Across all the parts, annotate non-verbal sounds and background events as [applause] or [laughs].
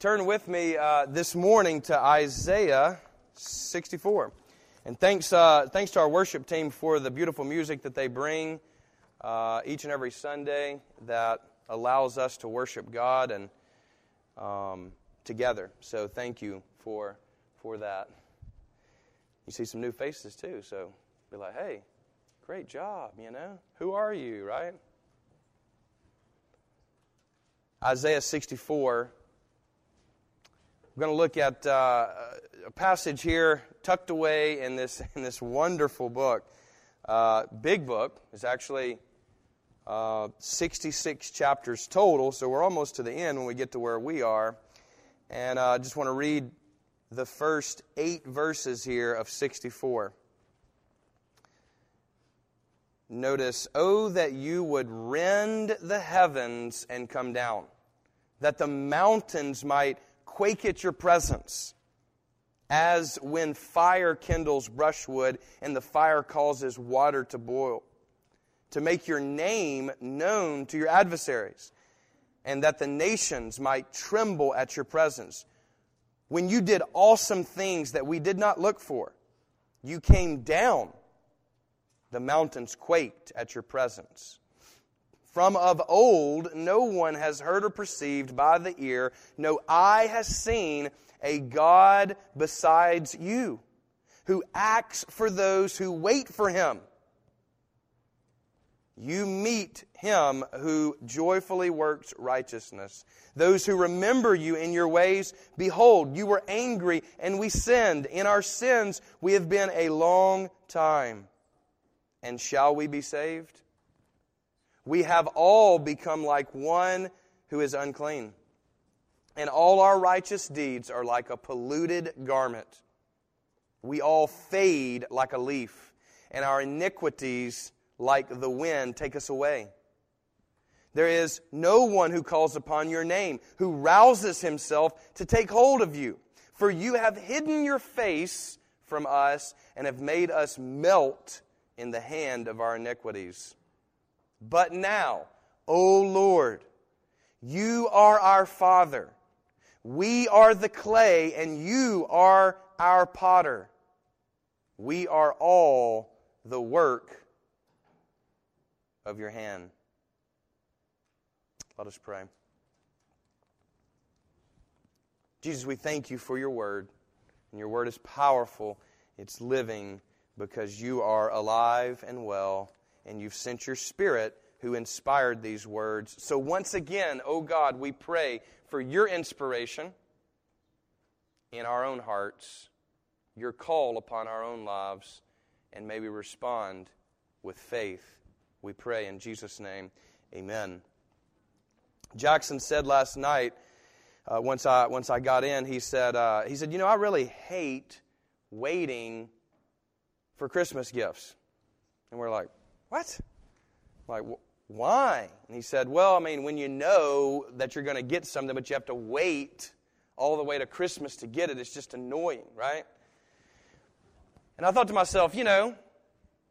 turn with me uh, this morning to Isaiah 64. And thanks, uh, thanks to our worship team for the beautiful music that they bring uh, each and every Sunday that allows us to worship God and um, together. So thank you for, for that. You see some new faces too, so be like, hey, great job, you know? Who are you, right? Isaiah 64 we're going to look at uh, a passage here tucked away in this, [laughs] in this wonderful book. Uh, big book. It's actually uh, 66 chapters total, so we're almost to the end when we get to where we are. And uh, I just want to read the first eight verses here of 64. Notice, Oh, that you would rend the heavens and come down, that the mountains might quake at your presence, as when fire kindles brushwood and the fire causes water to boil, to make your name known to your adversaries, and that the nations might tremble at your presence. When you did awesome things that we did not look for, you came down, the mountains quaked at your presence. From of old, no one has heard or perceived by the ear, no eye has seen a God besides you, who acts for those who wait for him. You meet him who joyfully works righteousness. Those who remember you in your ways, behold, you were angry and we sinned. In our sins we have been a long time. And shall we be saved? We have all become like one who is unclean. And all our righteous deeds are like a polluted garment. We all fade like a leaf, and our iniquities, like the wind, take us away. There is no one who calls upon your name, who rouses himself to take hold of you. For you have hidden your face from us and have made us melt in the hand of our iniquities. But now, O Lord, you are our Father. We are the clay, and you are our potter. We are all the work of your hand. Let us pray. Jesus, we thank you for your word. And your word is powerful, it's living, because you are alive and well and you've sent your Spirit who inspired these words. So, once again, oh God, we pray for your inspiration in our own hearts, your call upon our own lives, and may we respond with faith. We pray in Jesus' name. Amen. Jackson said last night, uh, once, I, once I got in, he said, uh, he said, You know, I really hate waiting for Christmas gifts. And we're like, what? Like, why? And he said, Well, I mean, when you know that you're going to get something, but you have to wait all the way to Christmas to get it, it's just annoying, right? And I thought to myself, you know,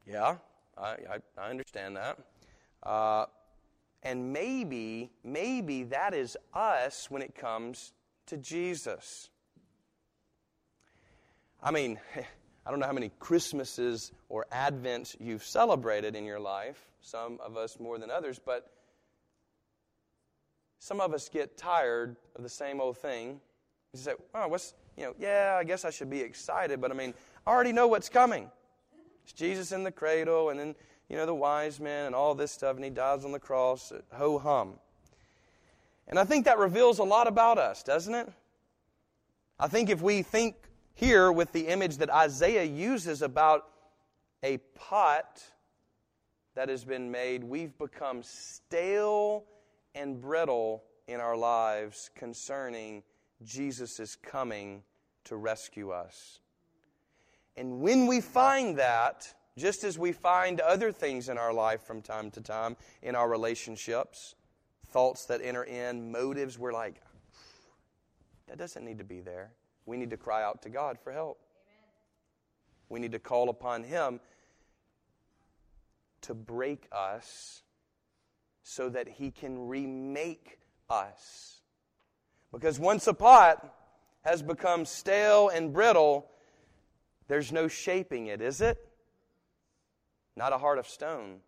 yeah, I, I, I understand that. Uh, and maybe, maybe that is us when it comes to Jesus. I mean, [laughs] I don't know how many Christmases or Advents you've celebrated in your life, some of us more than others, but some of us get tired of the same old thing. You say, oh, what's, you know, yeah, I guess I should be excited, but I mean, I already know what's coming. It's Jesus in the cradle, and then, you know, the wise men and all this stuff, and he dies on the cross. Ho hum. And I think that reveals a lot about us, doesn't it? I think if we think here with the image that Isaiah uses about a pot that has been made, we've become stale and brittle in our lives concerning Jesus' coming to rescue us. And when we find that, just as we find other things in our life from time to time, in our relationships, thoughts that enter in, motives, we're like, that doesn't need to be there we need to cry out to God for help. Amen. We need to call upon Him to break us so that He can remake us. Because once a pot has become stale and brittle, there's no shaping it, is it? Not a heart of stone,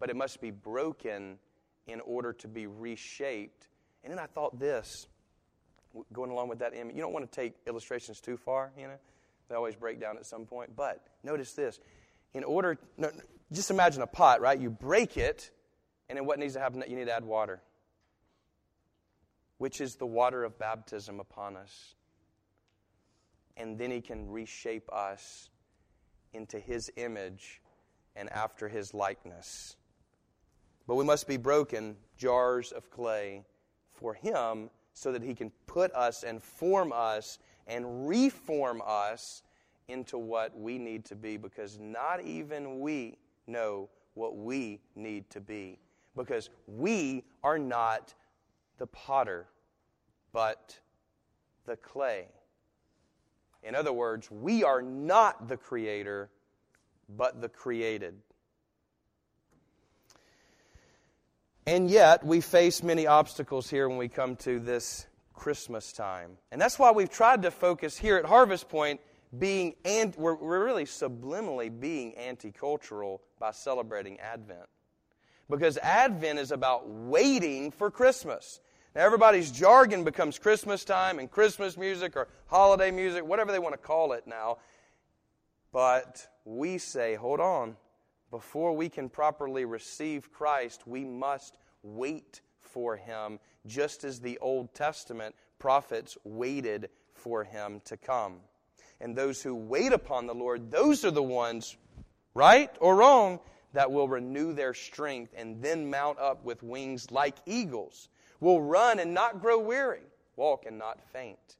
but it must be broken in order to be reshaped. And then I thought this, going along with that image, you don't want to take illustrations too far, you know? They always break down at some point. But notice this. In order, no, just imagine a pot, right? You break it, and then what needs to happen? You need to add water, which is the water of baptism upon us. And then He can reshape us into His image and after His likeness. But we must be broken jars of clay for Him so that He can put us and form us and reform us into what we need to be because not even we know what we need to be because we are not the potter but the clay. In other words, we are not the creator but the created. And yet, we face many obstacles here when we come to this Christmas time. And that's why we've tried to focus here at Harvest Point being, and we're, we're really subliminally being anti cultural by celebrating Advent. Because Advent is about waiting for Christmas. Now, everybody's jargon becomes Christmas time and Christmas music or holiday music, whatever they want to call it now. But we say, hold on, before we can properly receive Christ, we must wait for him, just as the Old Testament prophets waited for him to come. And those who wait upon the Lord, those are the ones, right or wrong, that will renew their strength and then mount up with wings like eagles, will run and not grow weary, walk and not faint.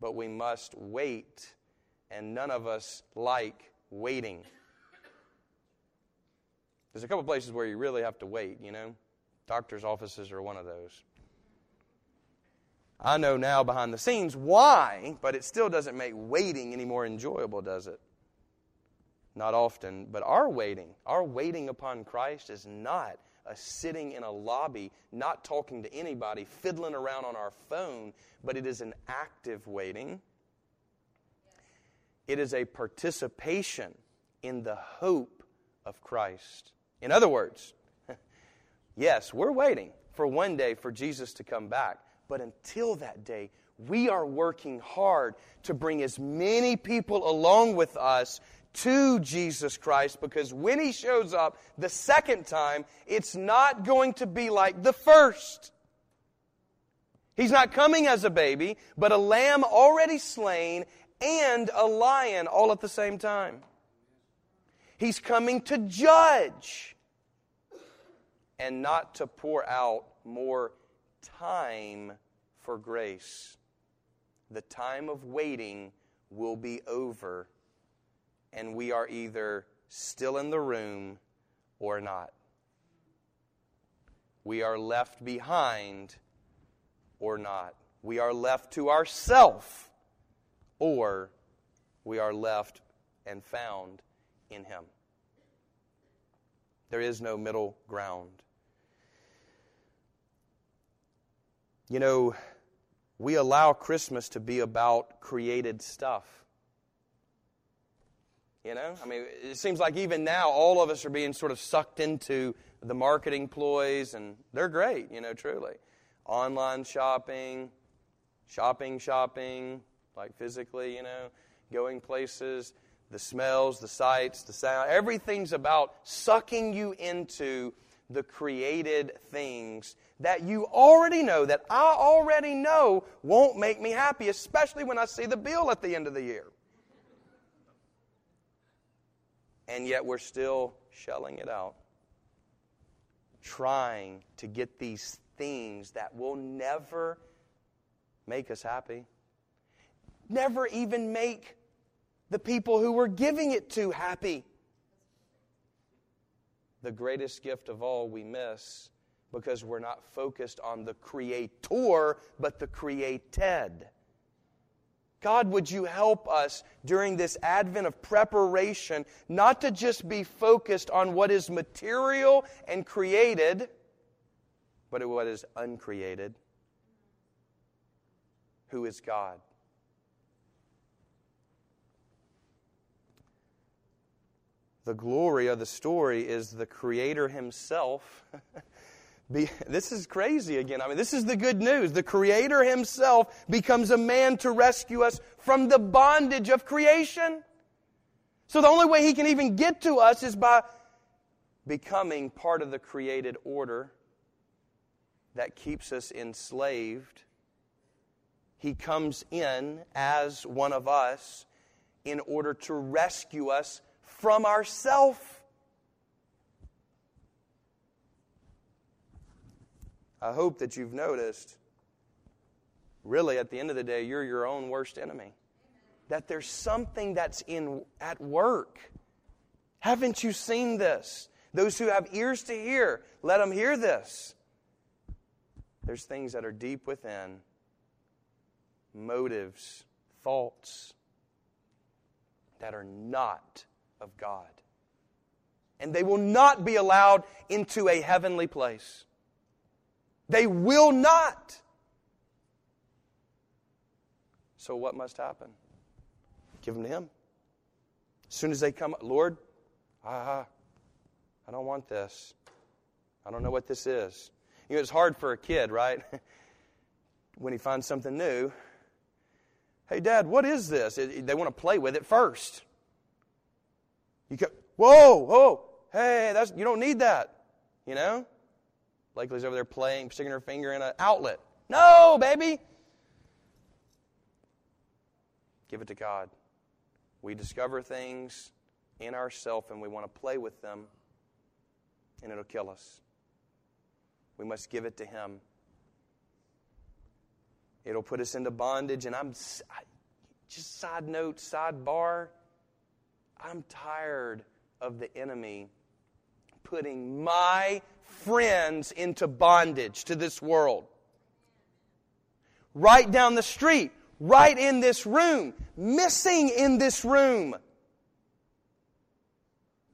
But we must wait, and none of us like waiting. There's a couple places where you really have to wait, you know. Doctor's offices are one of those. I know now behind the scenes why, but it still doesn't make waiting any more enjoyable, does it? Not often. But our waiting, our waiting upon Christ is not a sitting in a lobby, not talking to anybody, fiddling around on our phone, but it is an active waiting. It is a participation in the hope of Christ. In other words, [laughs] yes, we're waiting for one day for Jesus to come back. But until that day, we are working hard to bring as many people along with us to Jesus Christ because when He shows up the second time, it's not going to be like the first. He's not coming as a baby, but a lamb already slain and a lion all at the same time. He's coming to judge and not to pour out more time for grace. The time of waiting will be over, and we are either still in the room or not. We are left behind or not. We are left to ourself or we are left and found in Him. There is no middle ground. You know, we allow Christmas to be about created stuff. You know, I mean, it seems like even now all of us are being sort of sucked into the marketing ploys, and they're great, you know, truly. Online shopping, shopping, shopping, like physically, you know, going places the smells, the sights, the sound. Everything's about sucking you into the created things that you already know, that I already know won't make me happy, especially when I see the bill at the end of the year. And yet we're still shelling it out, trying to get these things that will never make us happy, never even make the people who we're giving it to happy. The greatest gift of all we miss because we're not focused on the creator, but the created. God, would you help us during this advent of preparation not to just be focused on what is material and created, but what is uncreated? who is God. The glory of the story is the Creator Himself. [laughs] this is crazy again. I mean, this is the good news. The Creator Himself becomes a man to rescue us from the bondage of creation. So the only way He can even get to us is by becoming part of the created order that keeps us enslaved. He comes in as one of us in order to rescue us from ourself. I hope that you've noticed, really, at the end of the day, you're your own worst enemy. That there's something that's in, at work. Haven't you seen this? Those who have ears to hear, let them hear this. There's things that are deep within motives, thoughts that are not of God. And they will not be allowed into a heavenly place. They will not. So, what must happen? Give them to Him. As soon as they come, Lord, ah, I don't want this. I don't know what this is. You know, it's hard for a kid, right? [laughs] when he finds something new. Hey, Dad, what is this? They want to play with it first. You go, whoa, whoa, hey, that's you don't need that. You know? Blakely's over there playing, sticking her finger in an outlet. No, baby. Give it to God. We discover things in ourselves and we want to play with them, and it'll kill us. We must give it to Him. It'll put us into bondage, and I'm just side note, sidebar. I'm tired of the enemy putting my friends into bondage to this world. Right down the street, right in this room, missing in this room.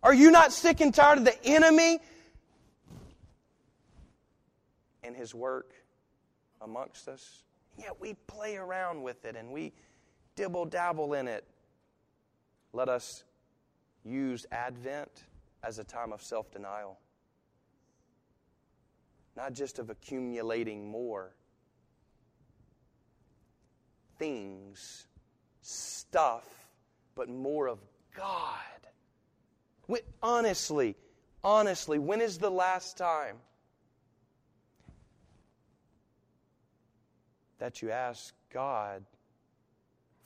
Are you not sick and tired of the enemy and his work amongst us? Yet we play around with it and we dibble dabble in it. Let us use Advent as a time of self denial, not just of accumulating more things, stuff, but more of God. When, honestly, honestly, when is the last time that you ask God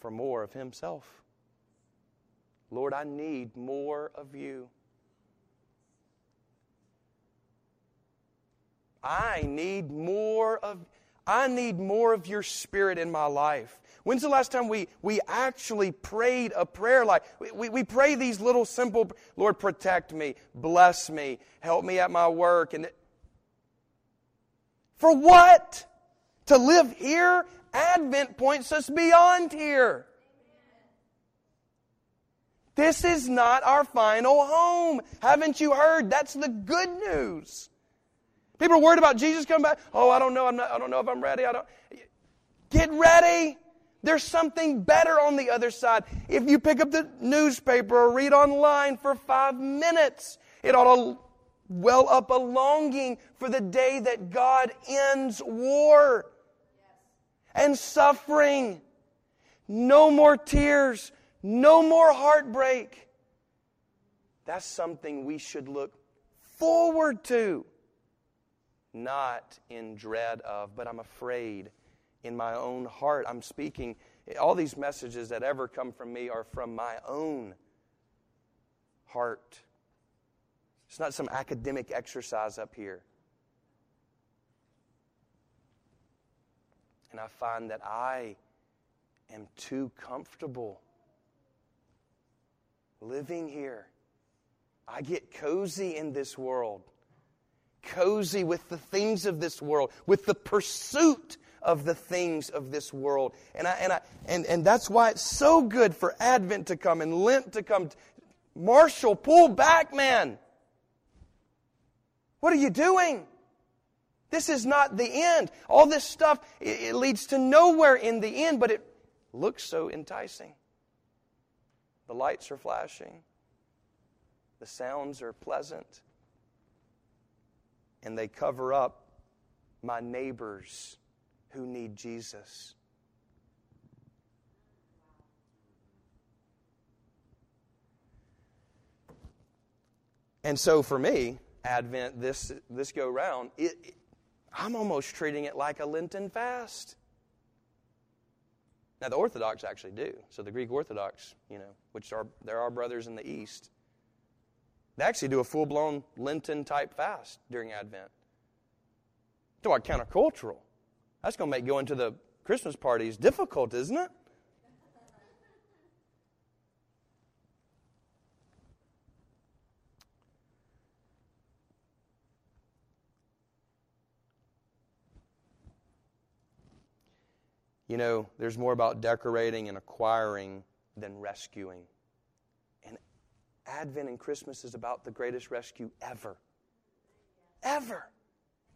for more of Himself? Lord, I need more of you. I need more of I need more of your spirit in my life. When's the last time we, we actually prayed a prayer like we, we pray these little simple Lord protect me, bless me, help me at my work and for what? To live here? Advent points us beyond here. This is not our final home. Haven't you heard? That's the good news. People are worried about Jesus coming back. Oh, I don't know. I'm not, I don't know if I'm ready. I don't. Get ready. There's something better on the other side. If you pick up the newspaper or read online for five minutes, it ought to well up a longing for the day that God ends war and suffering. No more tears, no more heartbreak. That's something we should look forward to, not in dread of, but I'm afraid in my own heart. I'm speaking, all these messages that ever come from me are from my own heart. It's not some academic exercise up here. And I find that I am too comfortable living here. I get cozy in this world, cozy with the things of this world, with the pursuit of the things of this world. And, I, and, I, and, and that's why it's so good for Advent to come and Lent to come. Marshall, pull back, man. What are you doing? This is not the end. All this stuff, it, it leads to nowhere in the end, but it looks so enticing. The lights are flashing, the sounds are pleasant, and they cover up my neighbors who need Jesus. And so for me, Advent this this go round, it, I'm almost treating it like a Lenten fast. Now the Orthodox actually do. So the Greek Orthodox, you know, which are there are brothers in the East, they actually do a full blown Lenten type fast during Advent. Talk countercultural. That's going to make going to the Christmas parties difficult, isn't it? You know, there's more about decorating and acquiring than rescuing. And Advent and Christmas is about the greatest rescue ever. Ever.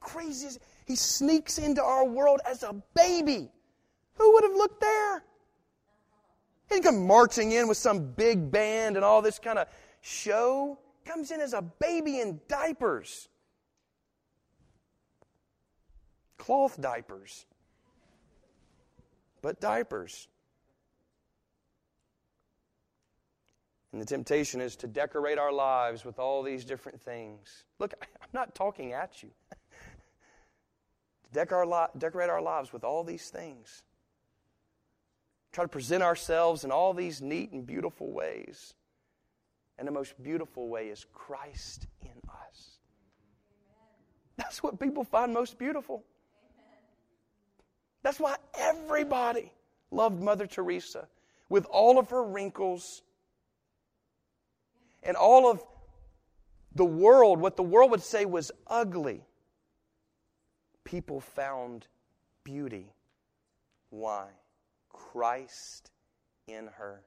Crazy. He sneaks into our world as a baby. Who would have looked there? He didn't come marching in with some big band and all this kind of show. Comes in as a baby in diapers. Cloth diapers but diapers. And the temptation is to decorate our lives with all these different things. Look, [laughs] I'm not talking at you. [laughs] decorate our lives with all these things. Try to present ourselves in all these neat and beautiful ways. And the most beautiful way is Christ in us. That's what people find most beautiful. That's why everybody loved Mother Teresa with all of her wrinkles and all of the world, what the world would say was ugly. People found beauty. Why? Christ in her.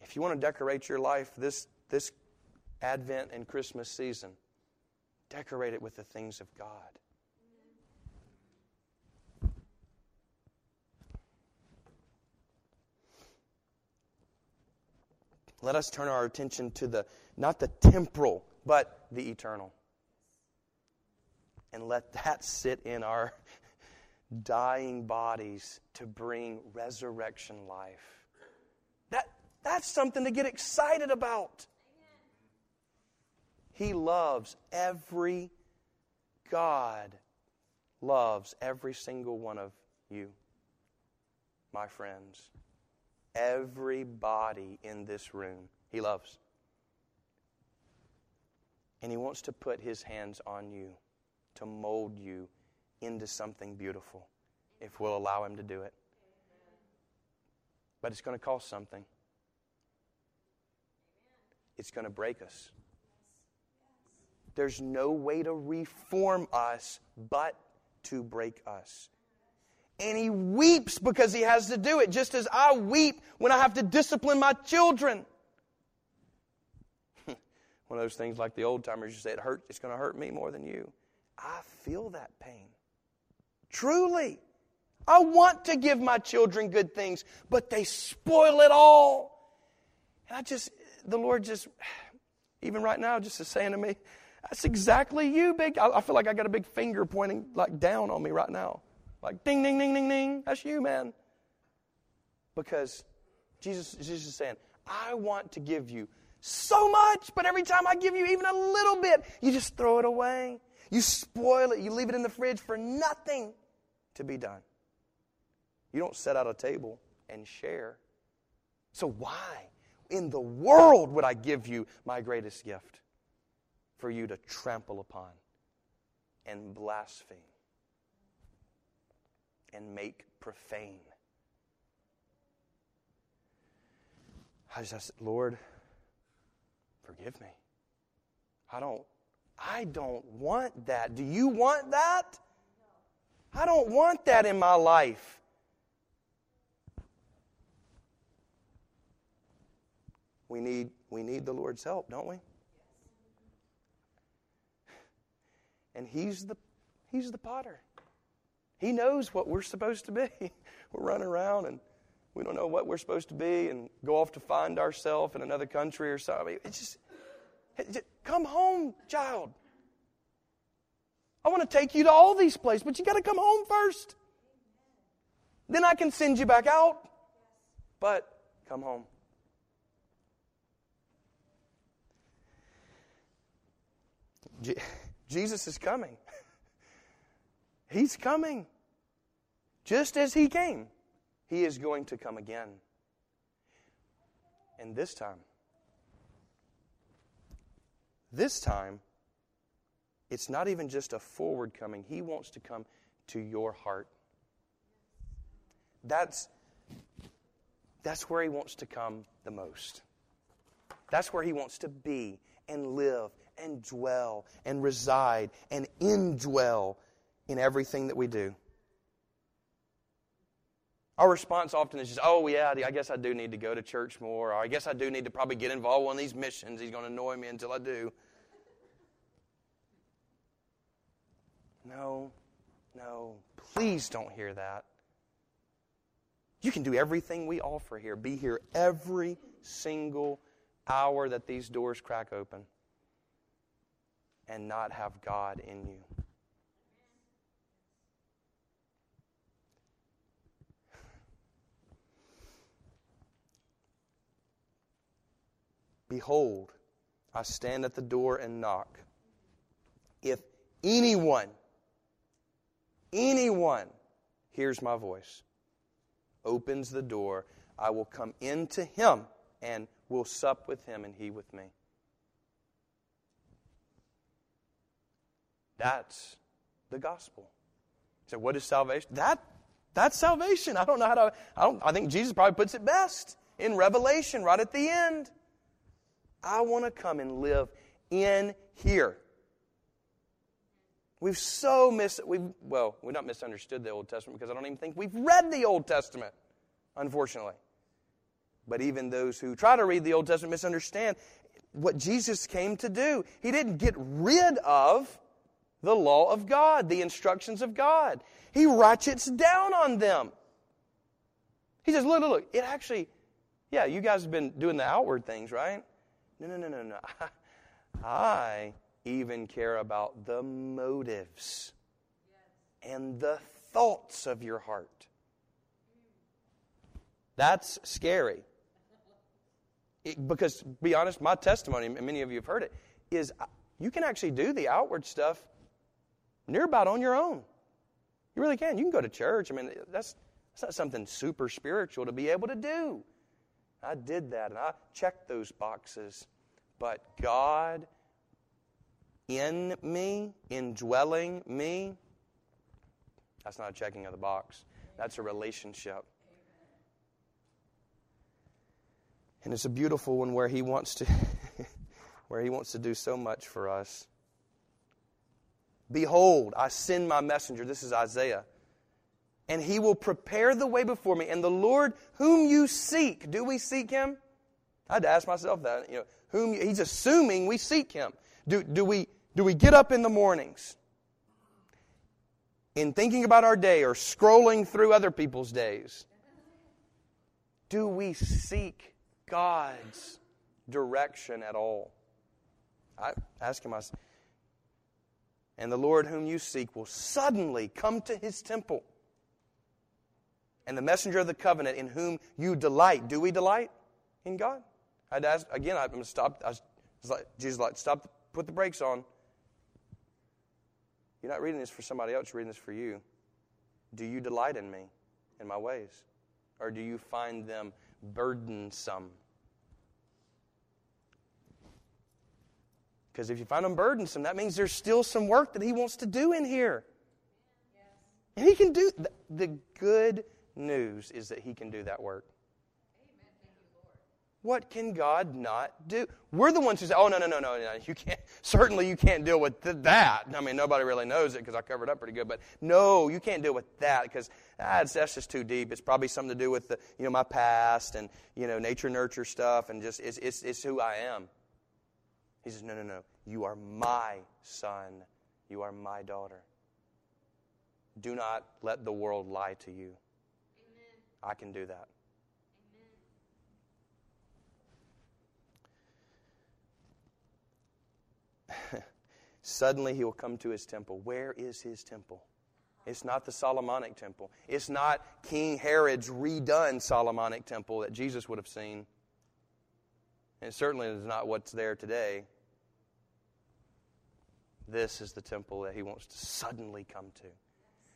If you want to decorate your life this, this Advent and Christmas season, decorate it with the things of God. Let us turn our attention to the, not the temporal, but the eternal. And let that sit in our [laughs] dying bodies to bring resurrection life. That, that's something to get excited about. He loves every God loves every single one of you, my friends everybody in this room he loves. And he wants to put his hands on you to mold you into something beautiful if we'll allow him to do it. But it's going to cost something. It's going to break us. There's no way to reform us but to break us and he weeps because he has to do it, just as I weep when I have to discipline my children. [laughs] One of those things like the old timers you say, it hurt, it's going to hurt me more than you. I feel that pain. Truly. I want to give my children good things, but they spoil it all. And I just, the Lord just, [sighs] even right now, just is saying to me, that's exactly you, big. I, I feel like I got a big finger pointing like down on me right now. Like ding, ding, ding, ding, ding. That's you, man. Because Jesus, Jesus is saying, I want to give you so much, but every time I give you even a little bit, you just throw it away. You spoil it. You leave it in the fridge for nothing to be done. You don't set out a table and share. So, why in the world would I give you my greatest gift? For you to trample upon and blaspheme and make profane. I just said, Lord, forgive me. I don't I don't want that. Do you want that? I don't want that in my life. We need we need the Lord's help, don't we? and He's the, he's the potter. He knows what we're supposed to be. [laughs] We're running around and we don't know what we're supposed to be and go off to find ourselves in another country or something. It's just, it's just, come home, child. I want to take you to all these places, but you got to come home first. Then I can send you back out. But come home. Je- Jesus is coming. He's coming. Just as He came, He is going to come again. And this time, this time, it's not even just a forward coming. He wants to come to your heart. That's, that's where He wants to come the most. That's where He wants to be and live and dwell and reside and indwell in everything that we do. Our response often is just, oh, yeah, I guess I do need to go to church more, or I guess I do need to probably get involved in one of these missions. He's going to annoy me until I do. No, no, please don't hear that. You can do everything we offer here. Be here every single hour that these doors crack open and not have God in you. Behold, I stand at the door and knock. If anyone, anyone hears my voice, opens the door, I will come into him and will sup with him and he with me. That's the gospel. So what is salvation? That that's salvation. I don't know how to I don't I think Jesus probably puts it best in Revelation right at the end. I want to come and live in here. We've so mis we've well, we've not misunderstood the Old Testament because I don't even think we've read the Old Testament, unfortunately. But even those who try to read the Old Testament misunderstand what Jesus came to do. He didn't get rid of the law of God, the instructions of God. He ratchets down on them. He says, Look, look, look, it actually, yeah, you guys have been doing the outward things, right? No, no, no, no, no. [laughs] I even care about the motives and the thoughts of your heart. That's scary. It, because, be honest, my testimony, and many of you have heard it, is you can actually do the outward stuff near about on your own. You really can. You can go to church. I mean, that's, that's not something super spiritual to be able to do. I did that and I checked those boxes. But God in me, indwelling me, that's not a checking of the box. That's a relationship. And it's a beautiful one where he wants to [laughs] where he wants to do so much for us. Behold, I send my messenger. This is Isaiah. And he will prepare the way before me. And the Lord whom you seek, do we seek him? I had to ask myself that. You know, whom you, he's assuming we seek him. Do, do, we, do we get up in the mornings in thinking about our day or scrolling through other people's days? Do we seek God's direction at all? I ask him myself. And the Lord whom you seek will suddenly come to his temple. And the messenger of the covenant in whom you delight. Do we delight in God? I'd ask, again, I'm going to stop. I was like, Jesus like, stop, put the brakes on. You're not reading this for somebody else, you're reading this for you. Do you delight in me, in my ways? Or do you find them burdensome? Because if you find them burdensome, that means there's still some work that He wants to do in here. Yes. And He can do the good news is that He can do that work. What can God not do? We're the ones who say, "Oh no, no, no, no, no! You can't. [laughs] Certainly, you can't deal with that." I mean, nobody really knows it because I covered up pretty good. But no, you can't deal with that because ah, that's just too deep. It's probably something to do with the, you know, my past and you know, nature nurture stuff, and just it's, it's, it's who I am. He says, No, no, no. You are my son You are my daughter. Do not let the world lie to you. Amen. I can do that. [laughs] Suddenly he will come to his temple. Where is his temple? It's not the Solomonic temple. It's not King Herod's redone Solomonic temple that Jesus would have seen. And it certainly is not what's there today. This is the temple that he wants to suddenly come to.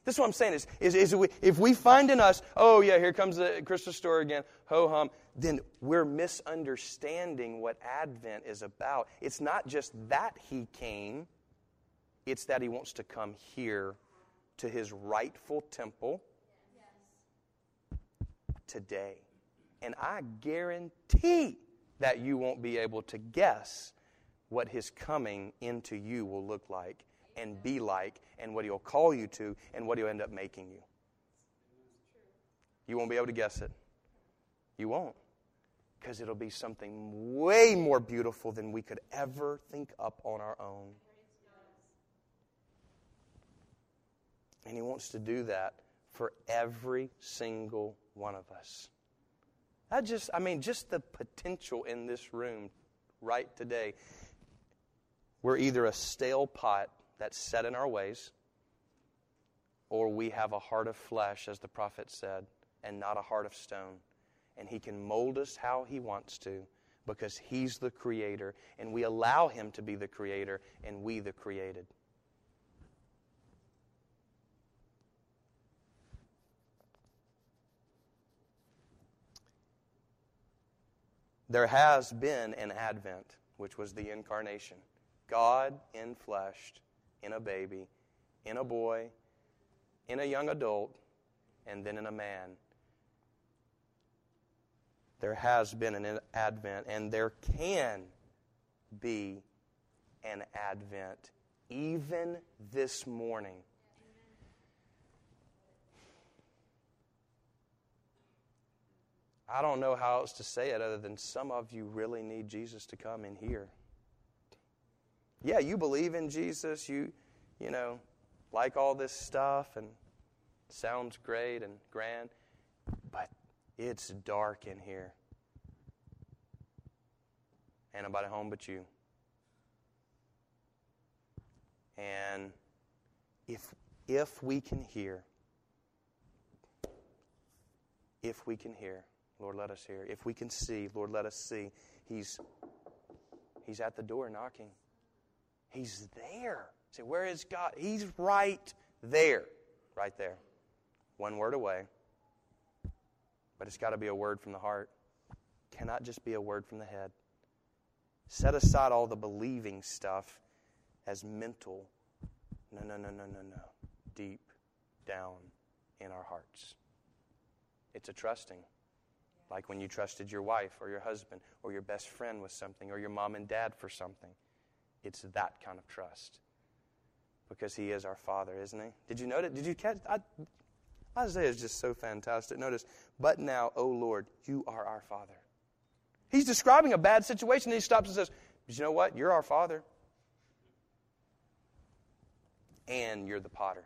This is what I'm saying is, is, is we, if we find in us, oh yeah, here comes the Christmas story again, ho hum, then we're misunderstanding what Advent is about. It's not just that he came, it's that he wants to come here to his rightful temple today. And I guarantee that you won't be able to guess what his coming into you will look like and be like and what he'll call you to and what he'll end up making you. You won't be able to guess it. You won't. Because it'll be something way more beautiful than we could ever think up on our own. And he wants to do that for every single one of us. I just, I mean, just the potential in this room right today. We're either a stale pot that's set in our ways, or we have a heart of flesh, as the prophet said, and not a heart of stone. And he can mold us how he wants to because he's the creator, and we allow him to be the creator, and we the created. There has been an advent, which was the incarnation. God in flesh in a baby, in a boy, in a young adult, and then in a man. There has been an advent, and there can be an advent even this morning. I don't know how else to say it other than some of you really need Jesus to come in here. Yeah, you believe in Jesus, you, you know, like all this stuff and sounds great and grand, but it's dark in here. And nobody home but you. And if if we can hear, if we can hear, Lord, let us hear. If we can see, Lord, let us see. He's He's at the door knocking. He's there. Say, where is God? He's right there. Right there. One word away. But it's got to be a word from the heart. Cannot just be a word from the head. Set aside all the believing stuff as mental. No, no, no, no, no, no. Deep down in our hearts. It's a trusting. Like when you trusted your wife or your husband or your best friend with something or your mom and dad for something. It's that kind of trust. Because he is our Father, isn't he? Did you notice? Did you catch? I, Isaiah is just so fantastic. Notice, but now, O Lord, you are our Father. He's describing a bad situation, and he stops and says, But you know what? You're our Father. And you're the potter.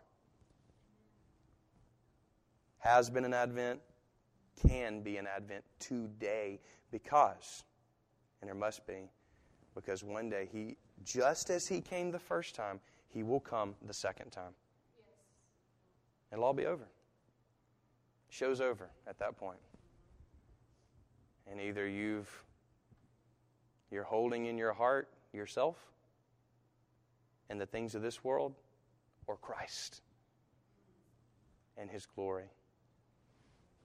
Has been an advent, can be an advent today because, and there must be, because one day he just as he came the first time, he will come the second time. Yes. It'll all be over. Show's over at that point. And either you've you're holding in your heart yourself and the things of this world or Christ and his glory.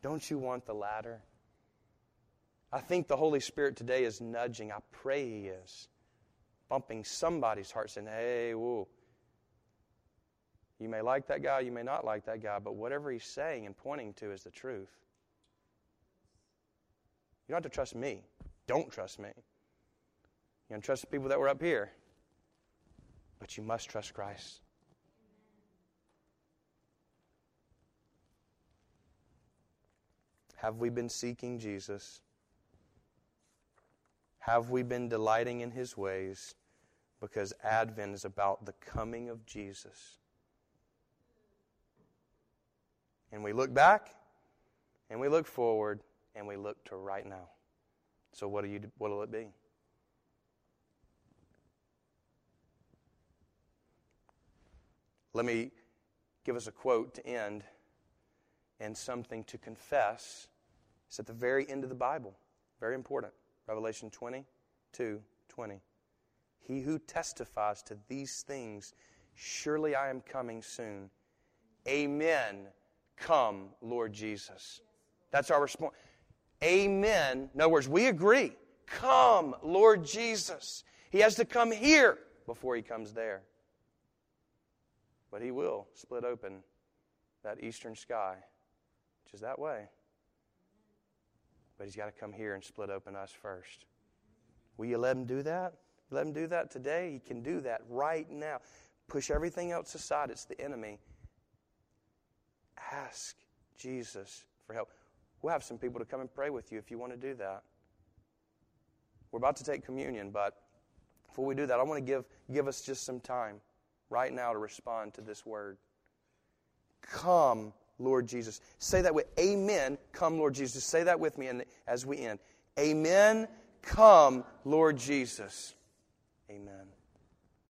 Don't you want the latter? I think the Holy Spirit today is nudging. I pray He is bumping somebody's heart saying, hey, whoa. You may like that guy, you may not like that guy, but whatever he's saying and pointing to is the truth. You don't have to trust me. Don't trust me. You don't trust the people that were up here. But you must trust Christ. Have we been seeking Jesus? Have we been delighting in his ways? Because Advent is about the coming of Jesus. And we look back and we look forward and we look to right now. So what do you what will it be? Let me give us a quote to end and something to confess. It's at the very end of the Bible. Very important. Revelation 22 20. He who testifies to these things, surely I am coming soon. Amen. Come, Lord Jesus. That's our response. Amen. In other words, we agree. Come, Lord Jesus. He has to come here before he comes there. But he will split open that eastern sky, which is that way. But he's got to come here and split open us first. Will you let him do that? Let him do that today. He can do that right now. Push everything else aside. It's the enemy. Ask Jesus for help. We'll have some people to come and pray with you if you want to do that. We're about to take communion, but before we do that, I want to give, give us just some time right now to respond to this word. Come, Lord Jesus. Say that with Amen. Come, Lord Jesus. Say that with me and as we end. Amen. Come, Lord Jesus. Amen.